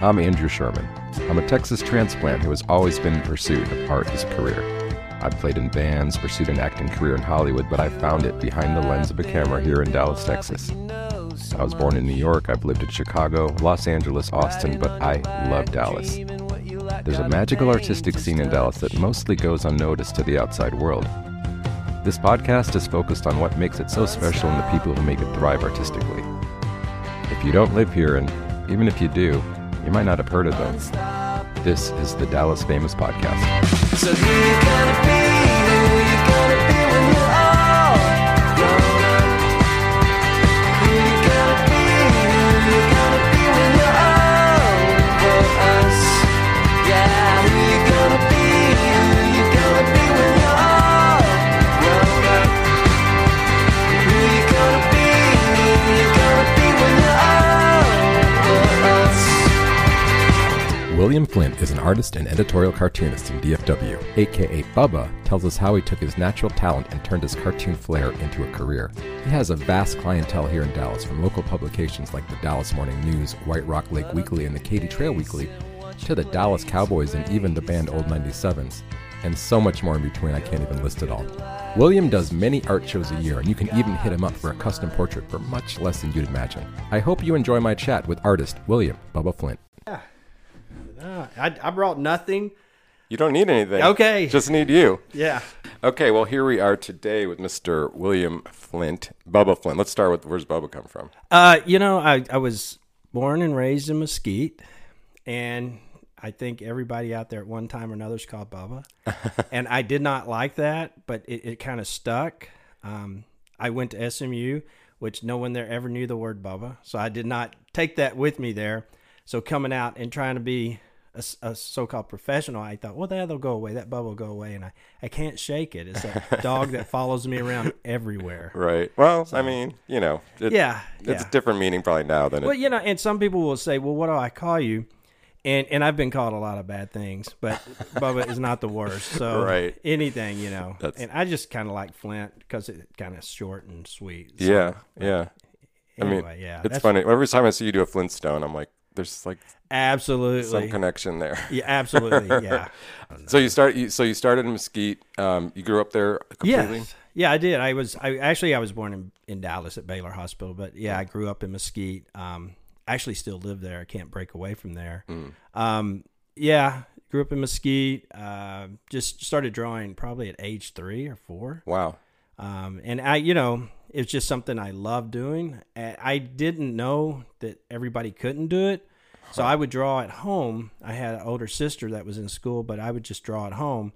I'm Andrew Sherman. I'm a Texas transplant who has always been in pursuit of art as a career. I've played in bands, pursued an acting career in Hollywood, but I found it behind the lens of a camera here in Dallas, Texas. I was born in New York, I've lived in Chicago, Los Angeles, Austin, but I love Dallas. There's a magical artistic scene in Dallas that mostly goes unnoticed to the outside world. This podcast is focused on what makes it so special and the people who make it thrive artistically. If you don't live here, and even if you do, you might not have heard of them. This is the Dallas Famous Podcast. So William Flint is an artist and editorial cartoonist in DFW. AKA Bubba tells us how he took his natural talent and turned his cartoon flair into a career. He has a vast clientele here in Dallas, from local publications like the Dallas Morning News, White Rock Lake Weekly, and the Katy Trail Weekly, to the Dallas Cowboys and even the band Old 97s, and so much more in between I can't even list it all. William does many art shows a year, and you can even hit him up for a custom portrait for much less than you'd imagine. I hope you enjoy my chat with artist William Bubba Flint. I, I brought nothing. You don't need anything. Okay. Just need you. Yeah. Okay, well, here we are today with Mr. William Flint, Bubba Flint. Let's start with where's Bubba come from? Uh, you know, I, I was born and raised in Mesquite, and I think everybody out there at one time or another is called Bubba. and I did not like that, but it, it kind of stuck. Um, I went to SMU, which no one there ever knew the word Bubba, so I did not take that with me there. So coming out and trying to be a, a so-called professional, I thought, well, that'll go away. That Bubba will go away, and I, I can't shake it. It's that dog that follows me around everywhere. Right. Well, I mean, you know, it, Yeah, it's yeah. a different meaning probably now than Well, it. you know, and some people will say, "Well, what do I call you?" And and I've been called a lot of bad things, but Bubba is not the worst. So Right. anything, you know. That's- and I just kind of like Flint because it's kind of short and sweet. So, Yeah, yeah. Anyway, I mean, yeah, it's funny. Every time I see you do a Flintstone, I'm like, there's like Absolutely. some connection there. yeah, absolutely. Yeah. So you start. You, so you started in Mesquite. Um, you grew up there completely. Yes. Yeah, I did. I was I actually I was born in, in Dallas at Baylor Hospital, but yeah, I grew up in Mesquite. Um, I actually still live there. I can't break away from there. Um, yeah, grew up in Mesquite. Uh, just started drawing probably at age three or four. Wow. Um, and I, you know, it's just something I love doing. I I didn't know that everybody couldn't do it. So I would draw at home. I had an older sister that was in school, but I would just draw at home.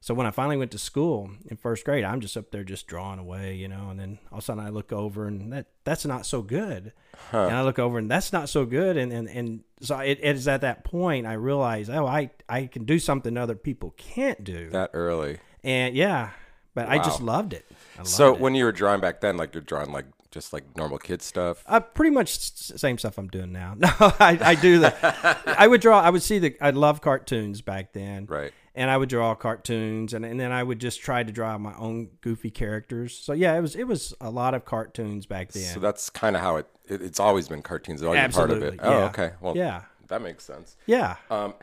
So when I finally went to school in first grade, I'm just up there just drawing away, you know, and then all of a sudden I look over and that that's not so good. And I look over and that's not so good. And, and, and so it, it is at that point I realized, oh, I, I can do something other people can't do. That early. and yeah, but I just loved it. Loved So it. when you were drawing back then, like you're drawing like just like normal kid stuff. Uh, pretty much same stuff I'm doing now. No, I, I do the. I would draw. I would see the. I love cartoons back then. Right. And I would draw cartoons, and, and then I would just try to draw my own goofy characters. So yeah, it was it was a lot of cartoons back then. So that's kind of how it, it. It's always been cartoons. It's always been part of it. Oh, yeah. okay. Well, Yeah. that makes sense. yeah. Um,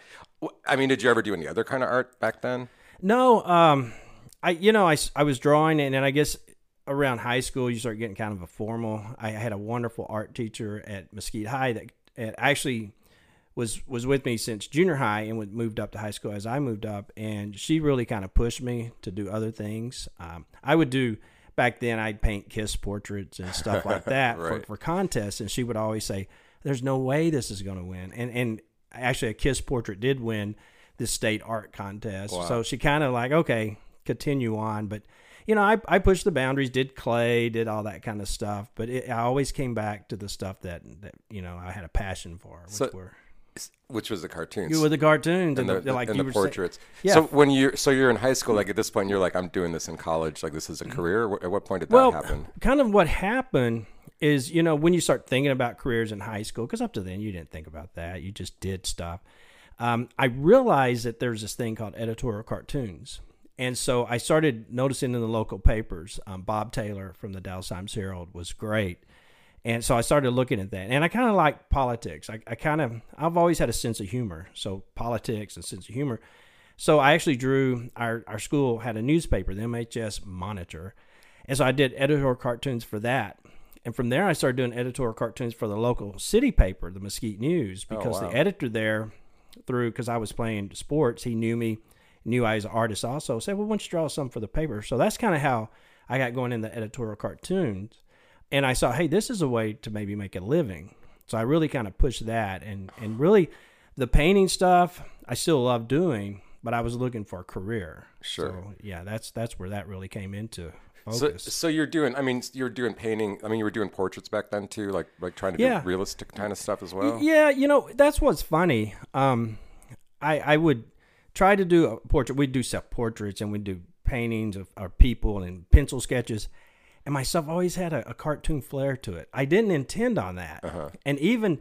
I mean, did you ever do any other kind of art back then? No, um, I you know I, I was drawing and then I guess around high school you start getting kind of a formal. I had a wonderful art teacher at Mesquite High that that actually was was with me since junior high and would moved up to high school as I moved up, and she really kind of pushed me to do other things. Um, I would do back then. I'd paint kiss portraits and stuff like that Right. for, for contests, and she would always say, "There's no way this is going to win." And and actually, a kiss portrait did win the state art contest. So she kind of like, okay, continue on, but. You know, I, I pushed the boundaries, did clay, did all that kind of stuff, but it, I always came back to the stuff that, that you know I had a passion for, which So- were Which was the cartoons you were the cartoons and, and the, the, like and you the were saying- portraits. Yeah. So when you so you're in high school, like at this point, you're like, I'm doing this in college. Like this is a career. At what point did that well, happen? kind of what happened is you know when you start thinking about careers in high school, because up to then you didn't think about that, you just did stuff. Um, I realized that there's this thing called editorial cartoons. And so I started noticing in the local papers, um, Bob Taylor from the Dallas Times Herald was great. And so I started looking at that, and I kind of like politics. I, I kind of I've always had a sense of humor, so politics and sense of humor. So I actually drew our our school had a newspaper, the MHS Monitor, and so I did editorial cartoons for that. And from there, I started doing editorial cartoons for the local city paper, the Mesquite News, because wow. the editor there, through because I was playing sports, he knew me, knew I was an artist also. Said, "Well, why don't you draw some for the paper?" So that's kind of how I got going in the editorial cartoons. And I saw, hey, this is a way to maybe make a living. So I really kind of pushed that, and and really, the painting stuff I still love doing, but I was looking for a career. Sure. So yeah, that's that's where that really came into So, focus. so you're doing. I mean, you're doing painting. I mean, you were doing portraits back then too, like like trying to Yeah. do realistic kind of stuff as well. Yeah, you know that's what's funny. Um, I I would try to do a portrait. We'd do self portraits and we'd do paintings of our people and pencil sketches. And myself always had a, a cartoon flair to it. I didn't intend on that. Uh-huh. And even,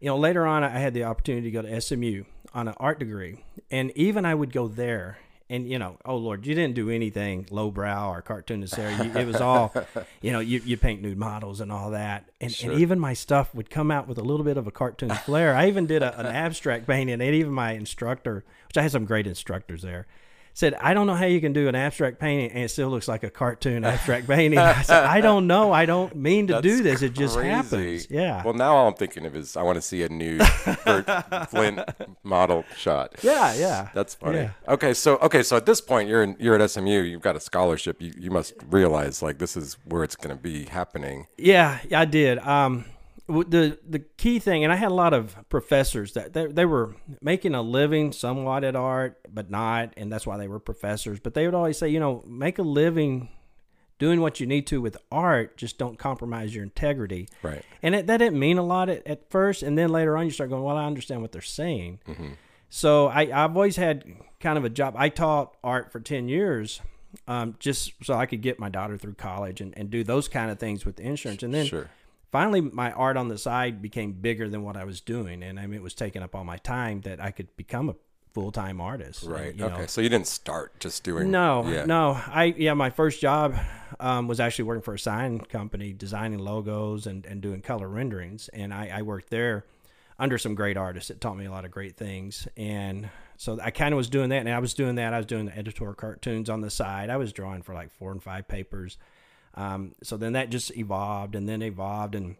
you know, later on, I had the opportunity to go to SMU on an art degree, and even I would go there. And you know, oh Lord, you didn't do anything lowbrow or cartoonist there. You, it was all, you know, you, you paint nude models and all that. And, and even my stuff would come out with a little bit of a cartoon flair. I even did a, an abstract painting, and even my instructor, which I had some great instructors there, said, "I don't know how you can do an abstract painting and it still looks like a cartoon abstract painting." I said, "I don't know. I don't mean to do this. It just crazy. happens." Yeah. Well, now all I'm thinking of is I want to see a new Bert Flint model shot. yeah, yeah. That's funny. Yeah. Okay, so okay, so at this point you're in you're at SMU. You've got a scholarship. You you must realize like this is where it's going to be happening. Yeah, I did. Um, the the key thing, and I had a lot of professors that they, they were making a living somewhat at art, but not, and that's why they were professors. But they would always say, you know, make a living doing what you need to with art. Just don't compromise your integrity. Right. And it, that didn't mean a lot at, at first, and then later on, you start going, well, I understand what they're saying. So I, I've always had kind of a job. I taught art for 10 years um, just so I could get my daughter through college and, and do those kind of things with insurance. And then Sure. finally, my art on the side became bigger than what I was doing. And I mean, it was taking up all my time that I could become a full time artist. And, Right. know, okay. So you didn't start just doing no, Yeah. no. I yeah, my first job um, was actually working for a sign company, designing logos and, and doing color renderings. And I, I worked there under some great artists that taught me a lot of great things. And so I kind of was doing that, and I was doing that. I was doing the editorial cartoons on the side. I was drawing for like four and five papers. Um, so then that just evolved and then evolved, and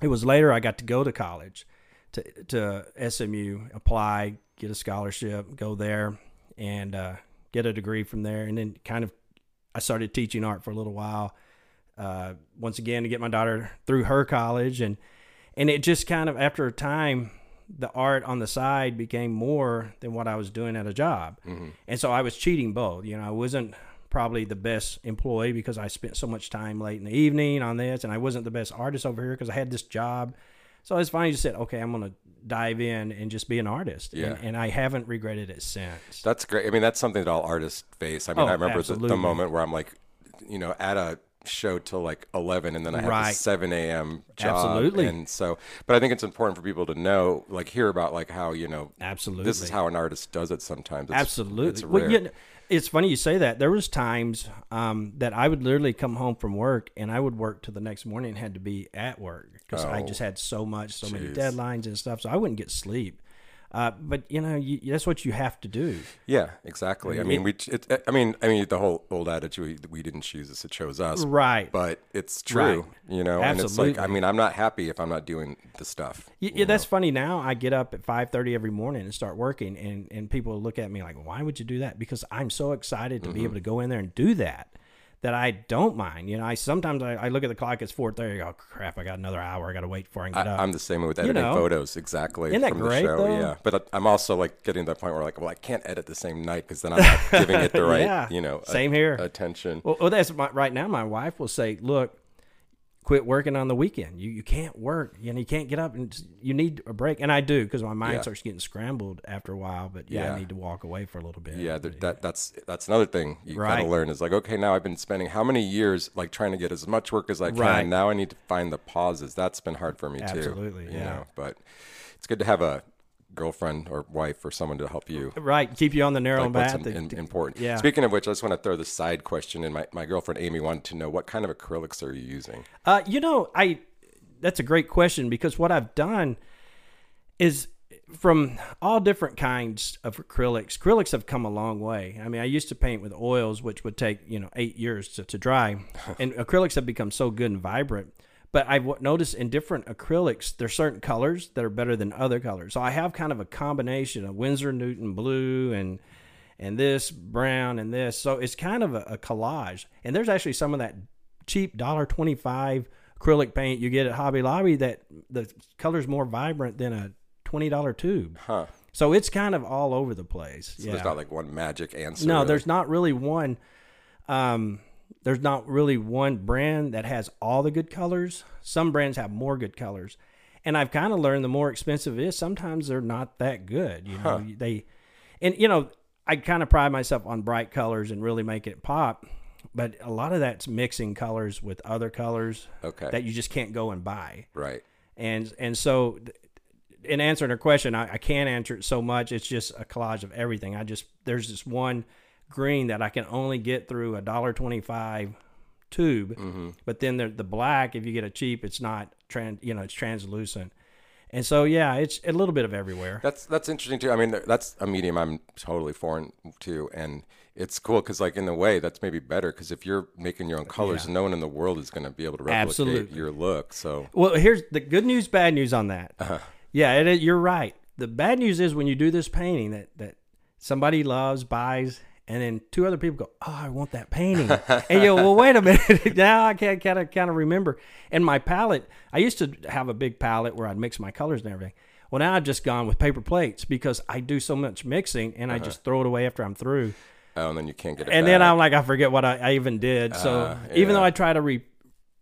it was later I got to go to college to to SMU, apply, get a scholarship, go there, and uh, get a degree from there, and then kind of I started teaching art for a little while. Uh, once again, to get my daughter through her college, and and it just kind of after a time, the art on the side became more than what I was doing at a job, and so I was cheating both. You know, I wasn't probably the best employee because I spent so much time late in the evening on this, and I wasn't the best artist over here because I had this job. So I was finally just said, okay, I'm gonna dive in and just be an artist, Yeah. and, and I haven't regretted it since. That's great. I mean, that's something that all artists face. I mean, Oh, I remember the, the moment where I'm like, you know, at a show till like 11 and then I have Right. a 7 a.m. job. Absolutely. And so, but I think it's important for people to know, like, hear about like how, you know, Absolutely. this is how an artist does it sometimes. It's, Absolutely. It's Well, you know, it's funny you say that. There was times um, that I would literally come home from work and I would work till the next morning and had to be at work because I Oh. just had so much, so many deadlines and stuff. So I wouldn't get sleep. Uh, but you know, you, that's what you have to do. Yeah, exactly. I mean, we. It, I mean, I mean, the whole old adage we, we didn't choose this; it chose us. Right. But it's true, you know. And it's like, I mean, I'm not happy if I'm not doing the stuff. Yeah, that's funny. Now I get up at five thirty every morning and start working, and and people look at me like, "Why would you do that?" Because I'm so excited to be Mm-hmm. able to go in there and do that that I don't mind. You know, I sometimes I, I look at the clock; it's four thirty. Oh crap! I got another hour. I got to wait before I get up. I'm the same way with editing know. photos, exactly. Isn't that from great, the show, though? yeah. But I- I'm also like getting to the point where like, well, I can't edit the same night because then I'm not giving it the right, Yeah. you know, Same here. attention. Well, well that's my, right now. My wife will say, "Look, quit working on the weekend. You you can't work. You know, you can't get up and just- you need a break." And I do because my mind Yeah. starts getting scrambled after a while. But yeah, Yeah. I need to walk away for a little bit. yeah, that, that that's that's another thing you gotta Right. learn is like, okay, now I've been spending how many years like trying to get as much work as I can. Right. Now I need to find the pauses. That's been hard for me too. Absolutely, you yeah. know. But it's good to have a girlfriend or wife or someone to help you Right, keep you on the narrow like what's path. in, in- important. yeah. Speaking of which, I just want to throw the side question in. My, my girlfriend Amy wanted to know what kind of acrylics are you using? Uh, you know, I that's a great question because what I've done is from all different kinds of acrylics. Acrylics have come a long way. I mean, I used to paint with oils, which would take you know eight years to, to dry, and acrylics have become so good and vibrant. But I've noticed in different acrylics, there's certain colors that are better than other colors. So I have kind of a combination of Winsor Newton blue and and this brown and this. So it's kind of a, a collage. And there's actually some of that cheap dollar twenty five acrylic paint you get at Hobby Lobby that the color's more vibrant than a twenty dollar tube. Huh. So it's kind of all over the place. So yeah. there's not like one magic answer. no, really? there's not really one. Um, there's not really one brand that has all the good colors. Some brands have more good colors, and I've kind of learned the more expensive it is, sometimes they're not that good. You know, they, and you know, I kind of pride myself on bright colors and really make it pop. But a lot of that's mixing colors with other colors Okay. that you just can't go and buy right. and and so in answering her question I, I can't answer it so much it's just a collage of everything i just there's this one green that i can only get through a dollar 25 tube Mm-hmm. but then the, the black if you get it cheap it's not trans you know it's translucent and so yeah it's a little bit of everywhere That's that's interesting too. I mean, that's a medium I'm totally foreign to, and it's cool because, like, in a way, that's maybe better because if you're making your own colors, no one in the world is going to be able to replicate Absolutely. your look. So, Well, here's the good news, bad news on that. Uh-huh. Yeah, it, is- you're right. The bad news is when you do this painting that that somebody loves, buys, and then two other people go, "Oh, I want that painting," and you go, "Well, wait a minute. now I can't kind of kind of remember." And my palette, I used to have a big palette where I'd mix my colors and everything. Well, now I've just gone with paper plates because I do so much mixing, and I just throw it away after I'm through oh, and then you can't get it. and then. I'm like, I forget what I, I even did. So Uh, even though. I try to re,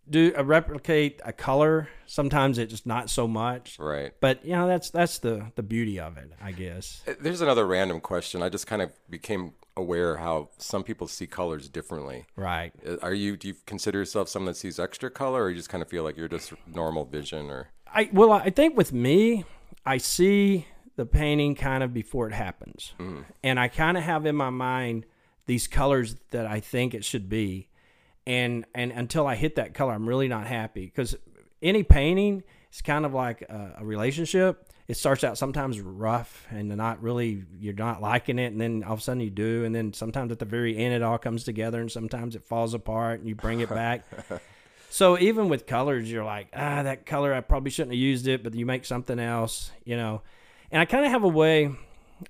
do uh, replicate a color, sometimes it's just not so much. right. But you know, that's that's the the beauty of it, I guess. Uh, There's another random question. I just kind of became aware how some people see colors differently. Right. Uh, Are you? Do you consider yourself someone that sees extra color, or you just kind of feel like you're just normal vision, or I well, I think with me, I see the painting kind of before it happens, and I kind of have in my mind these colors that I think it should be, and and until I hit that color, I'm really not happy because any painting is kind of like a, a relationship. It starts out sometimes rough and not really you're not liking it, and then all of a sudden you do, and then sometimes at the very end it all comes together, and sometimes it falls apart, and you bring it back. So even with colors, you're like, ah, that color, I probably shouldn't have used it, but you make something else, you know. And I kind of have a way,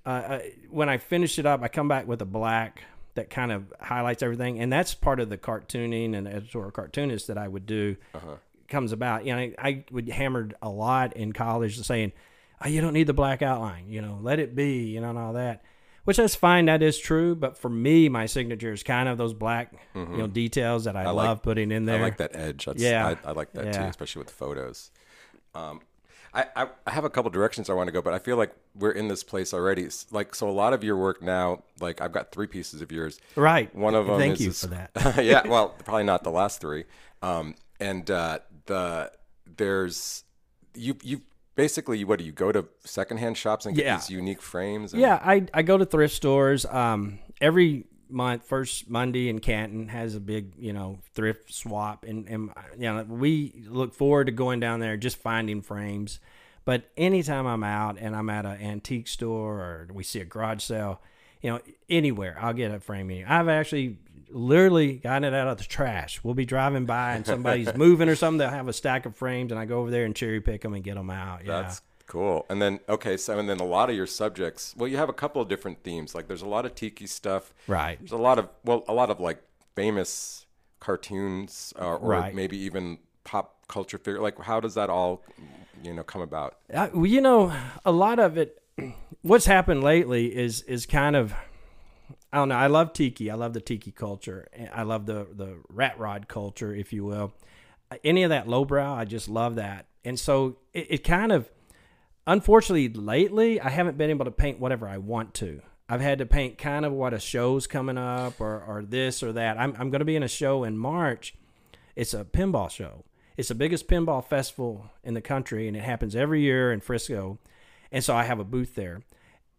uh, I, when I finish it up, I come back with a black that kind of highlights everything, and that's part of the cartooning and editorial cartoonist that I would do comes about. You know, I, I would hammered a lot in college saying, oh, you don't need the black outline, you know, let it be, you know, and all that. Which that's fine, that is true. But for me, my signature is kind of those black, you know, details that I, Mm-hmm. like- love putting in there. I like that edge. That's, Yeah. I, I like that too, especially with photos. Um, I, I, I have a couple directions I want to go, but I feel like we're in this place already. Like, so a lot of your work now, like I've got three pieces of yours. Right. One of them Thank is you for that. yeah, well, probably not the last three. Um, and uh, the there's you you basically what do you go to secondhand shops and get Yeah. these unique frames? And, Yeah, I, I go to thrift stores um, every month. First Monday in Canton has a big you know thrift swap, and and you know we look forward to going down there just finding frames. But anytime I'm out and I'm at an antique store or we see a garage sale, you know anywhere I'll get a frame. I've actually literally gotten it out of the trash. We'll be driving by and somebody's moving or something. They'll have a stack of frames, and I go over there and cherry pick them and get them out. Yeah. That's cool. And then okay, so and then a lot of your subjects. Well, you have a couple of different themes. Like there's a lot of tiki stuff. Right. There's a lot of well, a lot of like famous cartoons uh, or Right. maybe even pop culture figure. Like how does that all you know come about? Uh, well, you know, a lot of it. What's happened lately is is kind of. I don't know. I love tiki. I love the tiki culture. I love the the rat rod culture, if you will. Uh, Any of that lowbrow, I just love that. And so it, it kind of, unfortunately, lately I haven't been able to paint whatever I want to. I've had to paint kind of what a show's coming up or or this or that. I'm I'm going to be in a show in March. It's a pinball show. It's the biggest pinball festival in the country, and it happens every year in Frisco. And so I have a booth there.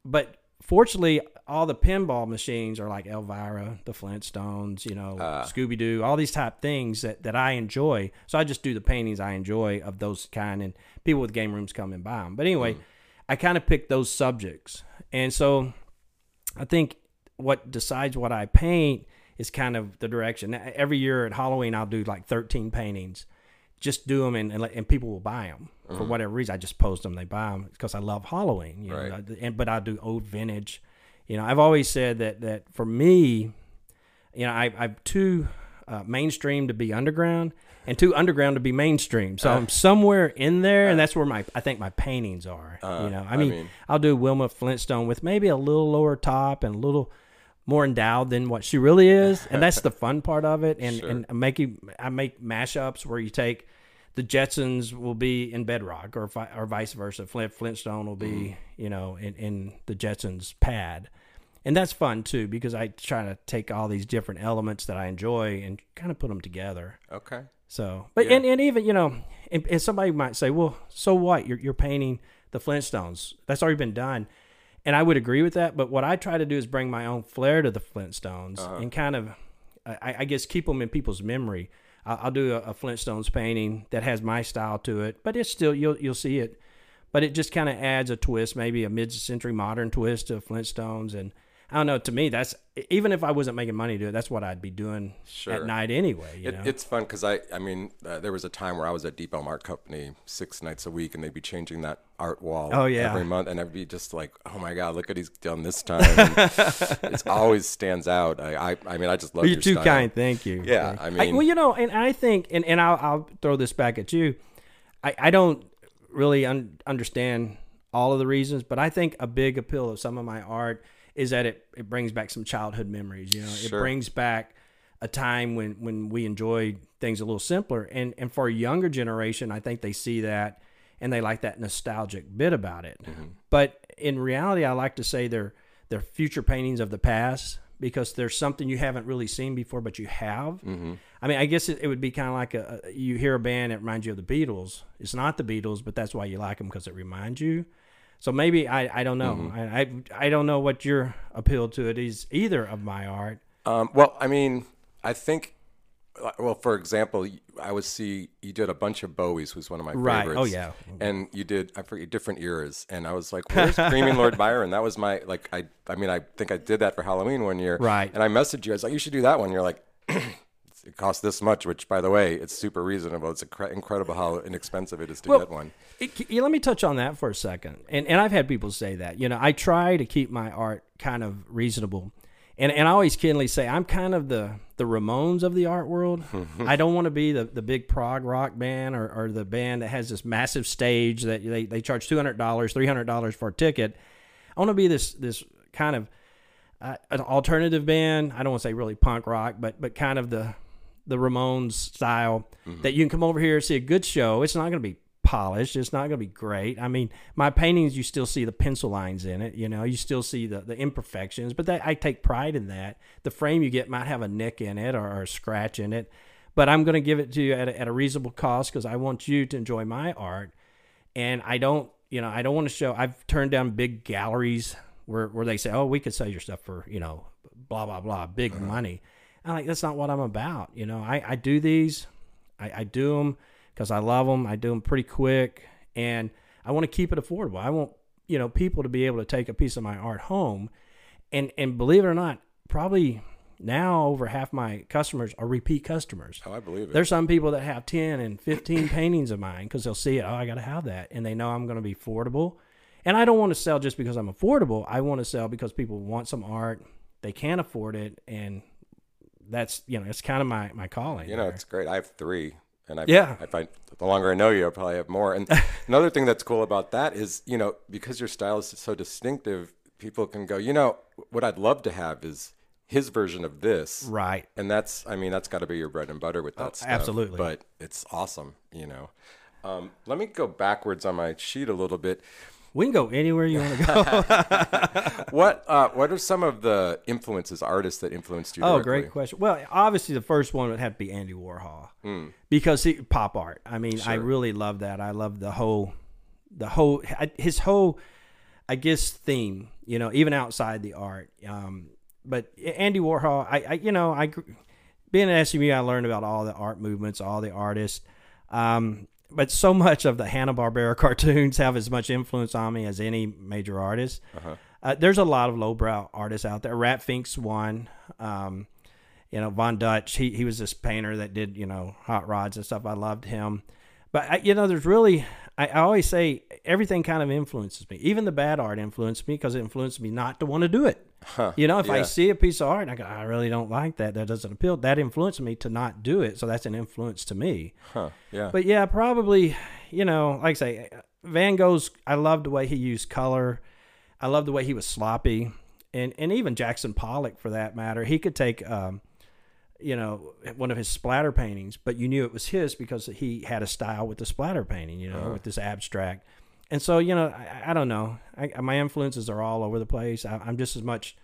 But fortunately, all the pinball machines are like Elvira, the Flintstones, you know, uh. Scooby Doo, all these type things that, that I enjoy. So I just do the paintings I enjoy of those kind, and people with game rooms come and buy them. But anyway, mm. I kind of pick those subjects, and so I think what decides what I paint is kind of the direction. Every year at Halloween, I'll do like 13 paintings. Just do them, and, and, let- and people will buy them for uh-huh. whatever reason. I just post them, they buy them because I love Halloween. You Right. know, and but I do old vintage. You know, I've always said that that for me, you know, I, I'm too uh, mainstream to be underground, and too underground to be mainstream. So I'm uh-huh. somewhere in there, and uh-huh. that's where my I think my paintings are. Uh, you know, I mean, mean- I'll do Wilma Flintstone with maybe a little lower top and a little more endowed than what she really is, and that's the fun part of it. And and I make you, I make mashups where you take the Jetsons will be in Bedrock, or fi- or vice versa. Flint Flintstone will be mm. you know in in the Jetsons pad, and that's fun too because I try to take all these different elements that I enjoy and kind of put them together. Okay. So, but Yeah. and, and even you know, and, and somebody might say, well, so what? You're you're painting the Flintstones. That's already been done, and I would agree with that. But what I try to do is bring my own flair to the Flintstones uh-huh. and kind of, I, I guess, keep them in people's memory. I'll, do a, a Flintstones painting that has my style to it, but it's still you'll you'll see it, but it just kind of adds a twist, maybe a mid-century modern twist to Flintstones and. I don't know. To me, that's even if I wasn't making money to it, that's what I'd be doing Sure. at night anyway. You It, know? it's fun because I, I mean, uh, there was a time where I was at Deep Ellum Art Company six nights a week, and they'd be changing that art wall Oh, yeah. every month, and I'd be just like, oh my god, look what he's done this time. It always stands out. I, I, I mean, I just love You're your too style. kind. Thank you. Yeah, Thank- I mean- well, you know, and I think, and, and I'll, I'll throw this back at you. I, I don't really un- understand all of the reasons, but I think a big appeal of some of my art is that it, it brings back some childhood memories. You know, it brings back a time when, when we enjoyed things a little simpler. And, and for a younger generation, I think they see that and they like that nostalgic bit about it. Mm-hmm. But in reality, I like to say they're they're future paintings of the past because there's something you haven't really seen before, but you have. Mm-hmm. I mean, I guess it, it would be kind of like a, a you hear a band that reminds you of the Beatles. It's not the Beatles, but that's why you like them because it reminds you. So maybe I, I don't know I, I I don't know what your appeal to it is either of my art. Um, well, I mean, I think, well, for example, I would see you did a bunch of Bowies, who's one of my Right. favorites. Oh, yeah. And you did, I forget, different eras, and I was like, "Where's Screaming Lord Byron?" That was my like, I, I mean, I think I did that for Halloween one year, Right. And I messaged you, I was like, "You should do that one." You're like. It costs this much, which, by the way, it's super reasonable. It's incredible how inexpensive it is to Well, get one. It, let me touch on that for a second. And and I've had people say that. You know, I try to keep my art kind of reasonable. And and I always keenly say I'm kind of the the Ramones of the art world. I don't want to be the, the big prog rock band or, or the band that has this massive stage that they, they charge two hundred dollars, three hundred dollars for a ticket. I want to be this this kind of uh, an alternative band. I don't want to say really punk rock, but but kind of the the Ramones style mm-hmm. that you can come over here and see a good show. It's not going to be polished. It's not going to be great. I mean, my paintings you still see the pencil lines in it. You know, you still see the the imperfections, but that, I take pride in that. The frame you get might have a nick in it or, or a scratch in it, but I'm going to give it to you at a, at a reasonable cost because I want you to enjoy my art and I don't, you know, I don't want to show. I've turned down big galleries where where they say, "Oh, we could sell your stuff for you know, blah blah blah, big uh-huh. money." I'm like, that's not what I'm about. You know, I I do these, I, I do them because I love them. I do them pretty quick, and I want to keep it affordable. I want you know people to be able to take a piece of my art home, and and believe it or not, probably now over half my customers are repeat customers. Oh, I believe it. There's some people that have 10 and 15 paintings of mine because they'll see it. Oh, I got to have that. And they know I'm going to be affordable. And I don't want to sell just because I'm affordable. I want to sell because people want some art. They can't afford it. And that's, you know, it's kind of my, my calling. You know, there. it's great. I have three, and I Yeah. I find the longer I know you, I probably have more. And another thing that's cool about that is, you know, because your style is so distinctive, people can go, you know, what I'd love to have is his version of this, right. and that's, I mean, that's got to be your bread and butter with that stuff. Oh, absolutely. But it's awesome, you know. Um, let me go backwards on my sheet a little bit. We can go anywhere you want to go. What uh, what are some of the influences, artists that influenced you? Oh, great question. Well, obviously the first one would have to be Andy Warhol Hmm. because he pop art. I mean, I really love that. I love the whole, the whole, his whole. I guess theme. You know, even outside the art. Um, but Andy Warhol, I, I you know, I being at SMU, I learned about all the art movements, all the artists. Um, but so much of the Hanna Barbera cartoons have as much influence on me as any major artist. uh there's a lot of lowbrow artists out there. Rat Fink's one. Um, you know, Von Dutch. He he was this painter that did you know hot rods and stuff. I loved him. But I, you know, there's really I, I always say everything kind of influences me. Even the bad art influenced me because it influenced me not to want to do it. You know, if I see a piece of art and I go, I really don't like that. That doesn't appeal. That influenced me to not do it. So that's an influence to me. Huh. Yeah. But yeah, probably, you know, like I say, Van Gogh's, I love the way he used color. I love the way he was sloppy. And, and even Jackson Pollock, for that matter, he could take, um, you know, one of his splatter paintings, but you knew it was his because he had a style with the splatter painting, you know, with this abstract. And so, you know, I, I don't know. I, my influences are all over the place. I, I'm just as much,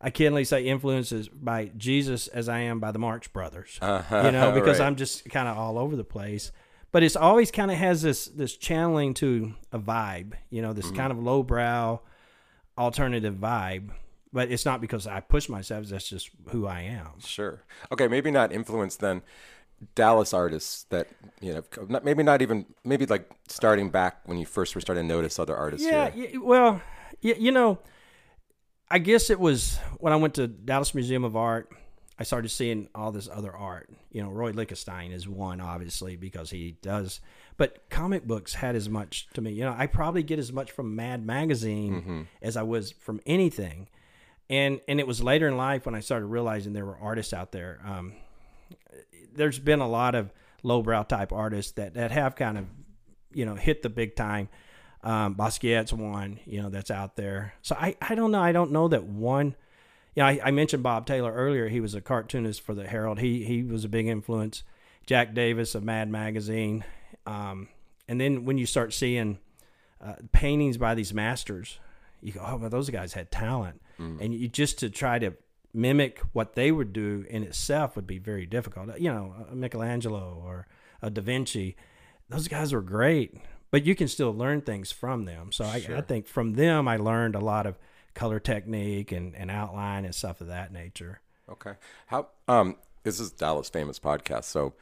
I can't really say influences by Jesus as I am by the Marx Brothers, Uh-huh, you know, because right. I'm just kind of all over the place. But it's always kind of has this this channeling to a vibe, you know, this kind of lowbrow alternative vibe. But it's not because I push myself; that's just who I am. Sure. Okay, maybe not influence then. Dallas artists that you know, not, maybe not even maybe like starting back when you first were starting to notice other artists. Yeah, well, y- you know, I guess it was when I went to Dallas Museum of Art. I started seeing all this other art. You know, Roy Lichtenstein is one, obviously, because he does. But comic books had as much to me. You know, I probably get as much from Mad Magazine as I was from anything. And and it was later in life when I started realizing there were artists out there. Um, there's been a lot of lowbrow type artists that, that have kind of, you know, hit the big time. Um, Basquiat's one, you know, that's out there. So I, I don't know. I don't know that one. You know, I, I mentioned Bob Taylor earlier. He was a cartoonist for the Herald. He he was a big influence. Jack Davis of Mad Magazine. Um, and then when you start seeing uh, paintings by these masters, you go, oh, well, those guys had talent. And you just to try to mimic what they would do in itself would be very difficult. You know, a Michelangelo or a Da Vinci, those guys were great, but you can still learn things from them. So I, I think from them, I learned a lot of color technique and, and outline and stuff of that nature. Okay. How um this is Dallas famous podcast. So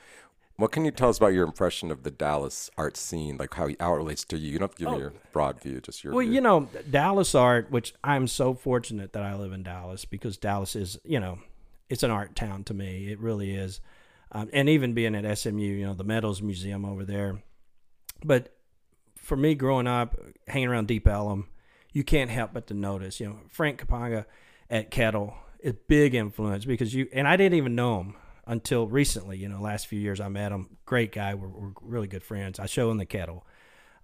what can you tell us about your impression of the Dallas art scene, like how, how it relates to you? You don't have to give me your broad view, just your Oh. Well, view. you know, Dallas art, which I'm so fortunate that I live in Dallas because Dallas is, you know, it's an art town to me. It really is. Um, and even being at SMU, you know, the Meadows Museum over there. But for me growing up, hanging around Deep Ellum, you can't help but to notice, you know, Frank Campagna at Kettle is big influence because you, and I didn't even know him until recently, you know, last few years I met him. Great guy. We're, we're really good friends. I show him the Kettle,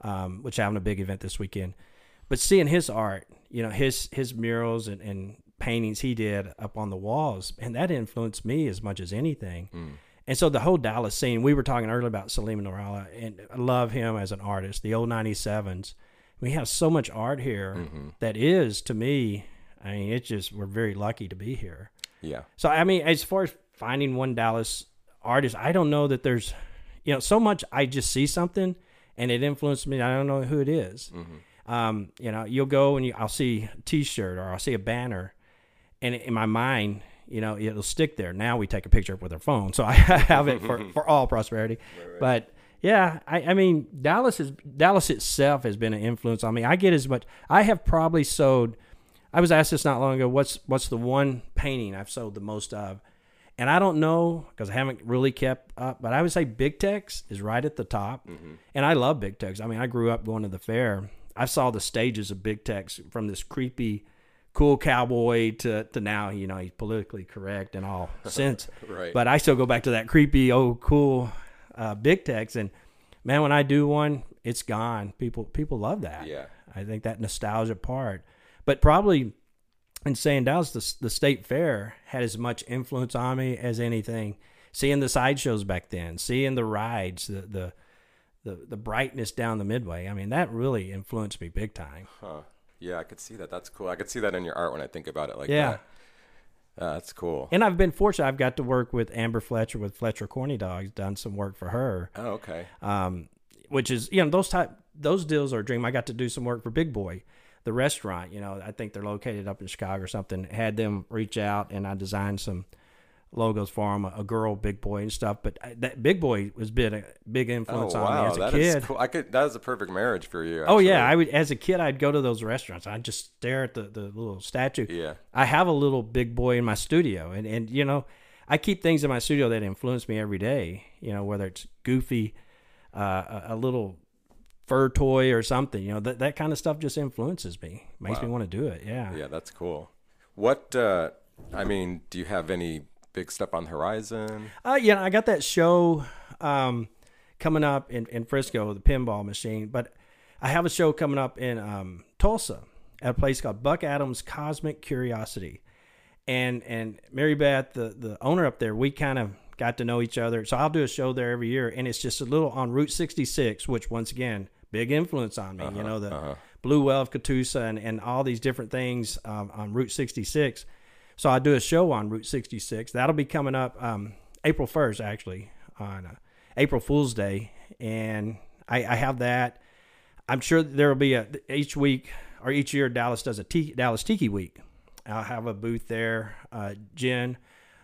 um, which having a big event this weekend but seeing his art, you know, his his murals and, and paintings he did up on the walls, and that influenced me as much as anything. And so the whole Dallas scene, we were talking earlier about Salim Nourallah, and I love him as an artist. The old '97s, we have so much art here that is to me. I mean, it's just we're very lucky to be here. yeah. So I mean, as far as finding one Dallas artist, I don't know that there's, you know, so much. I just see something, and it influenced me. I don't know who it is. Um, you know, you'll go and you, I'll see a T-shirt or I'll see a banner, and in my mind, you know, it'll stick there. Now we take a picture with our phone, so I have it for, for all prosperity. But yeah, I, I mean, Dallas is Dallas itself has been an influence on me. I get as much. I have probably sold. I was asked this not long ago. What's what's the one painting I've sold the most of? And I don't know because I haven't really kept up, but I would say Big Tex is right at the top. And I love Big Tex. I mean, I grew up going to the fair. I saw the stages of Big Tex from this creepy, cool cowboy to, to now, you know, he's politically correct and all since. Right. But I still go back to that creepy, oh, cool uh, Big Tex. And man, when I do one, it's gone. People people love that. Yeah. I think that nostalgia part. But probably in saying Dallas, the, the state fair had as much influence on me as anything. Seeing the sideshows back then, seeing the rides, the, the the the brightness down the midway. I mean, that really influenced me big time. Huh. Yeah, I could see that. That's cool. I could see that in your art when I think about it like Yeah. that. Uh, that's cool. And I've been fortunate. I've got to work with Amber Fletcher with Fletcher Corny Dogs. Done some work for her, Oh, okay. um, which is you know those type those deals are a dream. I got to do some work for Big Boy. The restaurant. You know, I think they're located up in Chicago or something. Had them reach out, and I designed some logos for them. A, girl, big boy, and stuff. But I- that big boy was been a big Oh influence on me as a that is kid. cool. I could. That is a perfect marriage for you. Oh yeah. I would as a kid I'd go to those restaurants. I'd just stare at the, the little statue. Yeah. I have a little big boy in my studio and, and you know, I keep things in my studio that influence me every day. You know, whether it's goofy, uh, a, a little fur toy or something, you know, that that kind of stuff just influences me. Makes me want to do it. Yeah. Yeah, that's cool. What? uh I mean, do you have any big stuff on the horizon? Uh, yeah, I got that show um, coming up in, in Frisco, the pinball machine. But I have a show coming up in um, Tulsa at a place called Buck Atom's Cosmic Curiosity. And and Mary Beth, the, the owner up there, we kind of got to know each other. So I'll do a show there every year. And it's just a little on Route 66, which once again, big influence on me. you know, the Blue Whale of Catoosa and, and all these different things um, on Route 66. So I do a show on Route 66. That'll be coming up um, April 1st, actually, on uh, April Fool's Day. And I, I have that. I'm sure there will be a each week or each year Dallas does a Tiki, Dallas Tiki Week. I'll have a booth there. Uh, Jen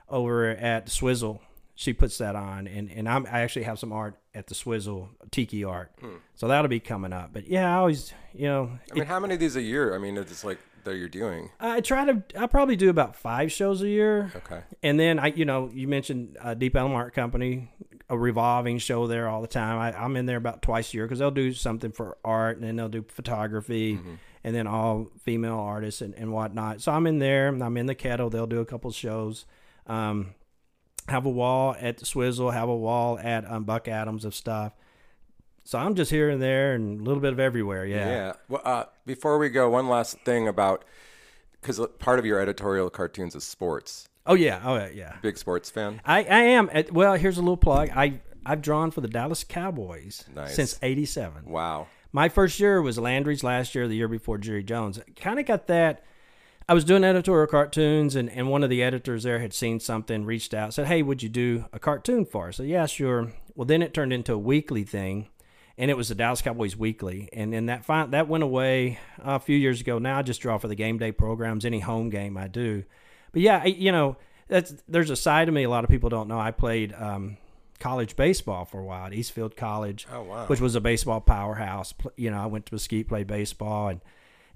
over at Swizzle, she puts that on, and and I'm, I actually have some art at the Swizzle Tiki art, so that'll be coming up. But yeah, I always you know I mean, how many of these a year? I mean, it's like that you're doing. I try to. I probably do about five shows a year. Okay. And then I, you know, you mentioned uh, Deep Ellum Art Company, a revolving show there all the time. I, I'm in there about twice a year because they'll do something for art, and then they'll do photography, and then all female artists and, and whatnot. So I'm in there. and I'm in the kettle. They'll do a couple shows. Um, have a wall at the Swizzle. Have a wall at um, Buck Atom's of stuff. So I'm just here and there and a little bit of everywhere. Yeah. Yeah. Well, uh, before we go, one last thing about because part of your editorial cartoons is sports. Oh yeah. Oh yeah. Yeah. Big sports fan. I, I am. At, well, here's a little plug. I I've drawn for the Dallas Cowboys Nice. since '87. Wow. My first year was Landry's last year, the year before Jerry Jones. Kind of got that. I was doing editorial cartoons, and, and one of the editors there had seen something, reached out, said, Hey, would you do a cartoon for us? I said, Yeah, sure. Well, then it turned into a weekly thing, and it was the Dallas Cowboys Weekly. And then that, fin- that went away uh, a few years ago. Now I just draw for the game day programs, any home game I do. But yeah, I, you know, that's, there's a side of me a lot of people don't know. I played um, college baseball for a while at Eastfield College Oh wow. which was a baseball powerhouse. You know, I went to Mesquite, played baseball, and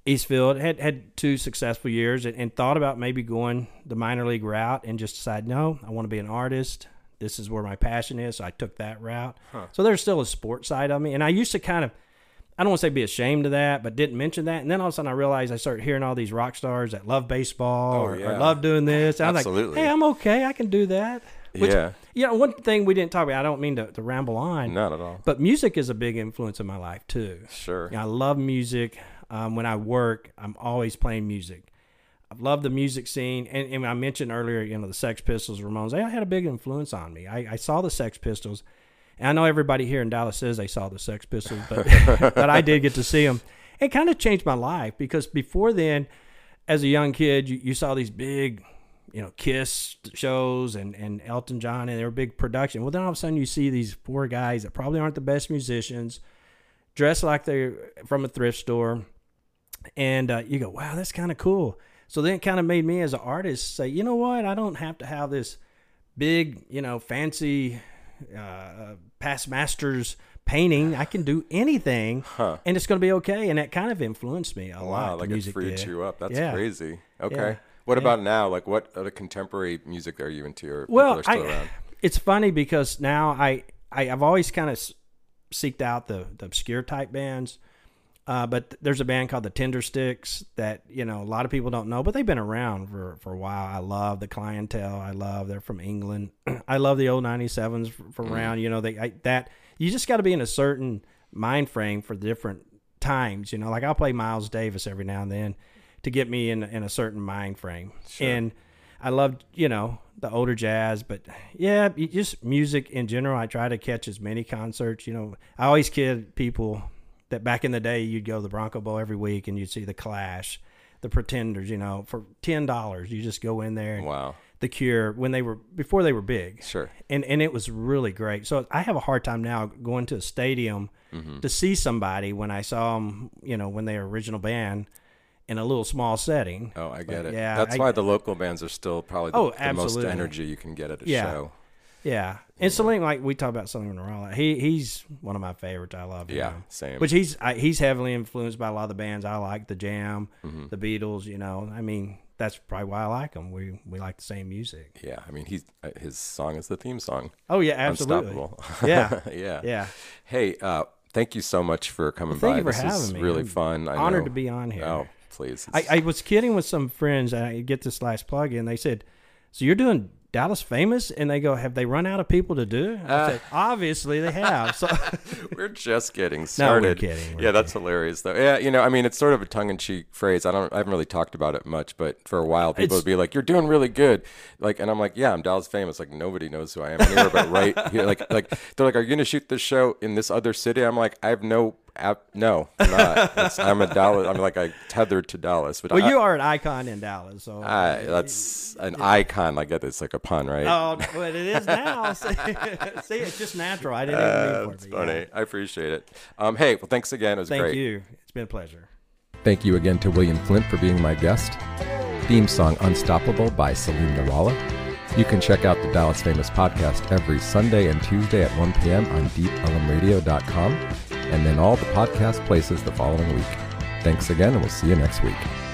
Eastfield had had two successful years, and, and thought about maybe going the minor league route, and just decided, no, I want to be an artist. This is where my passion is. So I took that route. So there's still a sports side of me, and I used to kind of. I don't want to say be ashamed of that, but didn't mention that. And then all of a sudden I realized I started hearing all these rock stars that love baseball Oh, or, or love doing this. And I was like, Absolutely. hey, I'm okay. I can do that. Which, Yeah. You know, one thing we didn't talk about, I don't mean to, to ramble on. Not at all. But music is a big influence in my life too. Sure. I love music. Um, when I work, I'm always playing music. I love the music scene, and, and I mentioned earlier, you know, the Sex Pistols, Ramones. They had a big influence on me. I, I saw the Sex Pistols, and I know everybody here in Dallas says they saw the Sex Pistols, but but I did get to see them. It kind of changed my life because before then, as a young kid, you, you saw these big, you know, Kiss shows and, and Elton John, and they were big production. Well, then all of a sudden you see these four guys that probably aren't the best musicians, dressed like they're from a thrift store, and uh, you go, wow, that's kind of cool. So then it kind of made me as an artist say, you know what, I don't have to have this big, you know, fancy uh, past masters painting. I can do anything, and it's going to be okay. And that kind of influenced me a lot. Wow, the like it freed did. you up. That's Yeah. crazy. Okay. Yeah. What Yeah. about now? Like, what other contemporary music are you into? Or Well, I, it's funny because now I, I I've always kind of seeked out the, the obscure type bands. Uh, but there's a band called the Tindersticks that you know a lot of people don't know, but they've been around for, for a while. I love the clientele. I love they're from England. I love the old '97s from from around. You know they I, that you just got to be in a certain mind frame for different times. You know, like I'll play Miles Davis every now and then to get me in in a certain mind frame. And I love you know the older jazz, but yeah, just music in general. I try to catch as many concerts. You know, I always kid people that back in the day you'd go to the Bronco Bowl every week and you'd see the Clash, the Pretenders. You know, for ten dollars you just go in there. And Wow. The Cure when they were before they were big Sure. and and it was really great. So I have a hard time now going to a stadium Mm-hmm. to see somebody when I saw them, you know, when they were original band. in a little small setting. Oh, I get But, it. yeah, That's I- why the local bands are still probably the, Oh, the most energy you can get at a Yeah. show. Yeah, and Salim, like we talked about Salim Nourallah, he he's one of my favorites. I love. him. Yeah, him. same. Which he's I, he's heavily influenced by a lot of the bands I like, the Jam, Mm-hmm. the Beatles. You know, I mean, that's probably why I like them. We we like the same music. Yeah, I mean, he's uh, his song is the theme song. Oh yeah, absolutely. Unstoppable. Yeah, yeah. yeah. Hey, uh, thank you so much for coming Thank by. you for this having is me. really I'm fun. I Honored to be on here. Oh, please. I, I was kidding with some friends, and I get this last plug in. They said, "So you're doing Dallas famous?" And they go, "Have they run out of people to do?" I Uh. said, "Obviously they have." So we're just getting No, we're started. kidding, we're yeah, that's hilarious though. Yeah, you know, I mean, it's sort of a tongue-in-cheek phrase. I don't, I haven't really talked about it much, but for a while, people It's- would be like, "You're doing really good," like, and I'm like, "Yeah, I'm Dallas famous." Like nobody knows who I am anywhere, but right here, like, like they're like, "Are you gonna shoot this show in this other city?" I'm like, I have no. App, no, I'm not. It's, I'm a Dallas. I'm like I tethered to Dallas, but well, I, you are an icon in Dallas. So I, that's an icon. I get it's like a pun, right? Oh, but it is now. See, see, it's just natural. I didn't even Uh, mean for it. it's but funny. yeah. I appreciate it. Um, hey, well, thanks again. It was Thank great. you. It's been a pleasure. Thank you again to William Flint for being my guest. Theme song Unstoppable by Salim Nourallah. You can check out the Dallas Famous podcast every Sunday and Tuesday at 1 p.m. on deepellumradio.com and then all the podcast places the following week. Thanks again, and we'll see you next week.